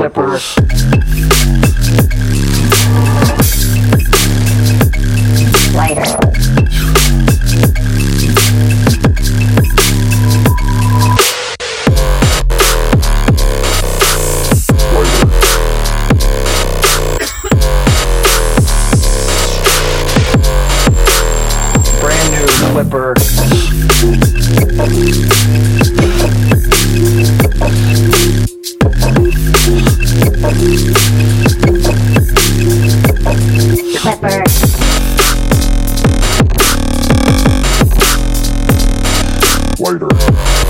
Clipper. Lighter. Brand new. Clipper. Lighter.